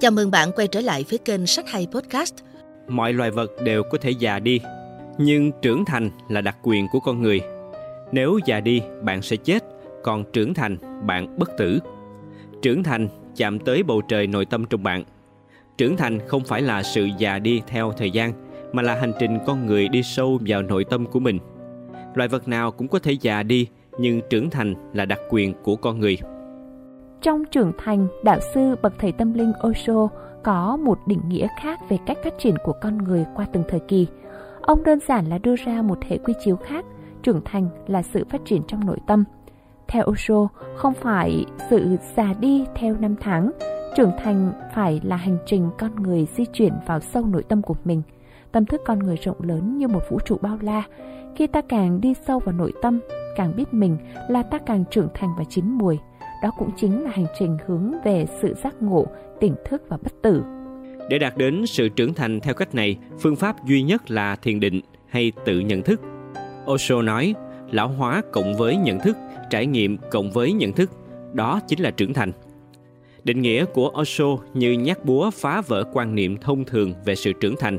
Chào mừng bạn quay trở lại với kênh Sách Hay Podcast. Mọi loài vật đều có thể già đi, nhưng trưởng thành là đặc quyền của con người. Nếu già đi, bạn sẽ chết, còn trưởng thành, bạn bất tử. Trưởng thành chạm tới bầu trời nội tâm trong bạn. Trưởng thành không phải là sự già đi theo thời gian, mà là hành trình con người đi sâu vào nội tâm của mình. Loài vật nào cũng có thể già đi, nhưng trưởng thành là đặc quyền của con người. Trong trưởng thành, đạo sư bậc thầy tâm linh Osho có một định nghĩa khác về cách phát triển của con người qua từng thời kỳ. Ông đơn giản là đưa ra một hệ quy chiếu khác, trưởng thành là sự phát triển trong nội tâm. Theo Osho, không phải sự già đi theo năm tháng, trưởng thành phải là hành trình con người di chuyển vào sâu nội tâm của mình. Tâm thức con người rộng lớn như một vũ trụ bao la. Khi ta càng đi sâu vào nội tâm, càng biết mình là ta càng trưởng thành và chín mùi đó cũng chính là hành trình hướng về sự giác ngộ, tỉnh thức và bất tử. Để đạt đến sự trưởng thành theo cách này, phương pháp duy nhất là thiền định hay tự nhận thức. Osho nói, lão hóa cộng với nhận thức, trải nghiệm cộng với nhận thức, đó chính là trưởng thành. Định nghĩa của Osho như nhát búa phá vỡ quan niệm thông thường về sự trưởng thành.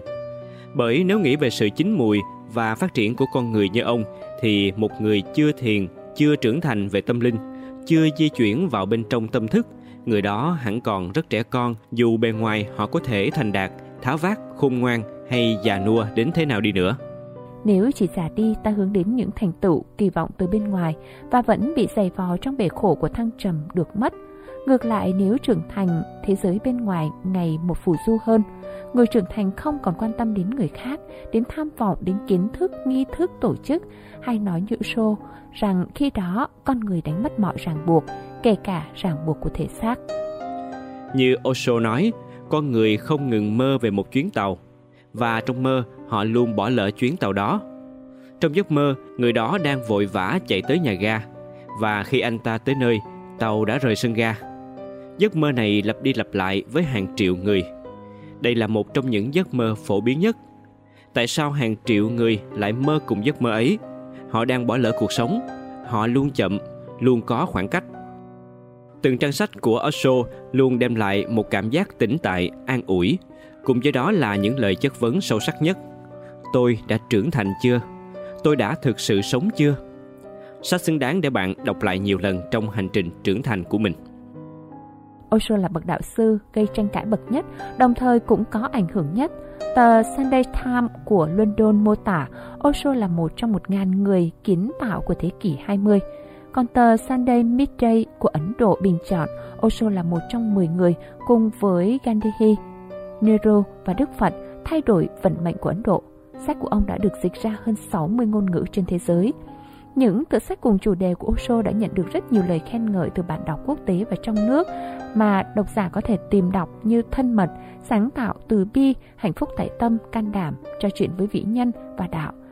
Bởi nếu nghĩ về sự chín mùi và phát triển của con người như ông, thì một người chưa thiền, chưa trưởng thành về tâm linh chưa di chuyển vào bên trong tâm thức, người đó hẳn còn rất trẻ con dù bề ngoài họ có thể thành đạt, tháo vát, khôn ngoan hay già nua đến thế nào đi nữa. Nếu chỉ giả đi ta hướng đến những thành tựu kỳ vọng từ bên ngoài và vẫn bị dày vò trong bể khổ của thăng trầm được mất, Ngược lại nếu trưởng thành, thế giới bên ngoài ngày một phù du hơn. Người trưởng thành không còn quan tâm đến người khác, đến tham vọng, đến kiến thức, nghi thức, tổ chức, hay nói như Sô rằng khi đó con người đánh mất mọi ràng buộc, kể cả ràng buộc của thể xác. Như Osho nói, con người không ngừng mơ về một chuyến tàu, và trong mơ họ luôn bỏ lỡ chuyến tàu đó. Trong giấc mơ, người đó đang vội vã chạy tới nhà ga, và khi anh ta tới nơi, tàu đã rời sân ga. Giấc mơ này lặp đi lặp lại với hàng triệu người. Đây là một trong những giấc mơ phổ biến nhất. Tại sao hàng triệu người lại mơ cùng giấc mơ ấy? Họ đang bỏ lỡ cuộc sống. Họ luôn chậm, luôn có khoảng cách. Từng trang sách của Osho luôn đem lại một cảm giác tĩnh tại, an ủi, cùng với đó là những lời chất vấn sâu sắc nhất. Tôi đã trưởng thành chưa? Tôi đã thực sự sống chưa? Sách xứng đáng để bạn đọc lại nhiều lần trong hành trình trưởng thành của mình. Osho là bậc đạo sư gây tranh cãi bậc nhất, đồng thời cũng có ảnh hưởng nhất. Tờ Sunday Times của London mô tả Osho là một trong một ngàn người kiến tạo của thế kỷ 20. Còn tờ Sunday Midday của Ấn Độ bình chọn Osho là một trong 10 người cùng với Gandhi, Nehru và Đức Phật thay đổi vận mệnh của Ấn Độ. Sách của ông đã được dịch ra hơn 60 ngôn ngữ trên thế giới. Những tựa sách cùng chủ đề của Osho đã nhận được rất nhiều lời khen ngợi từ bạn đọc quốc tế và trong nước mà độc giả có thể tìm đọc như thân mật, sáng tạo, từ bi, hạnh phúc tại tâm, can đảm, trò chuyện với vĩ nhân và đạo –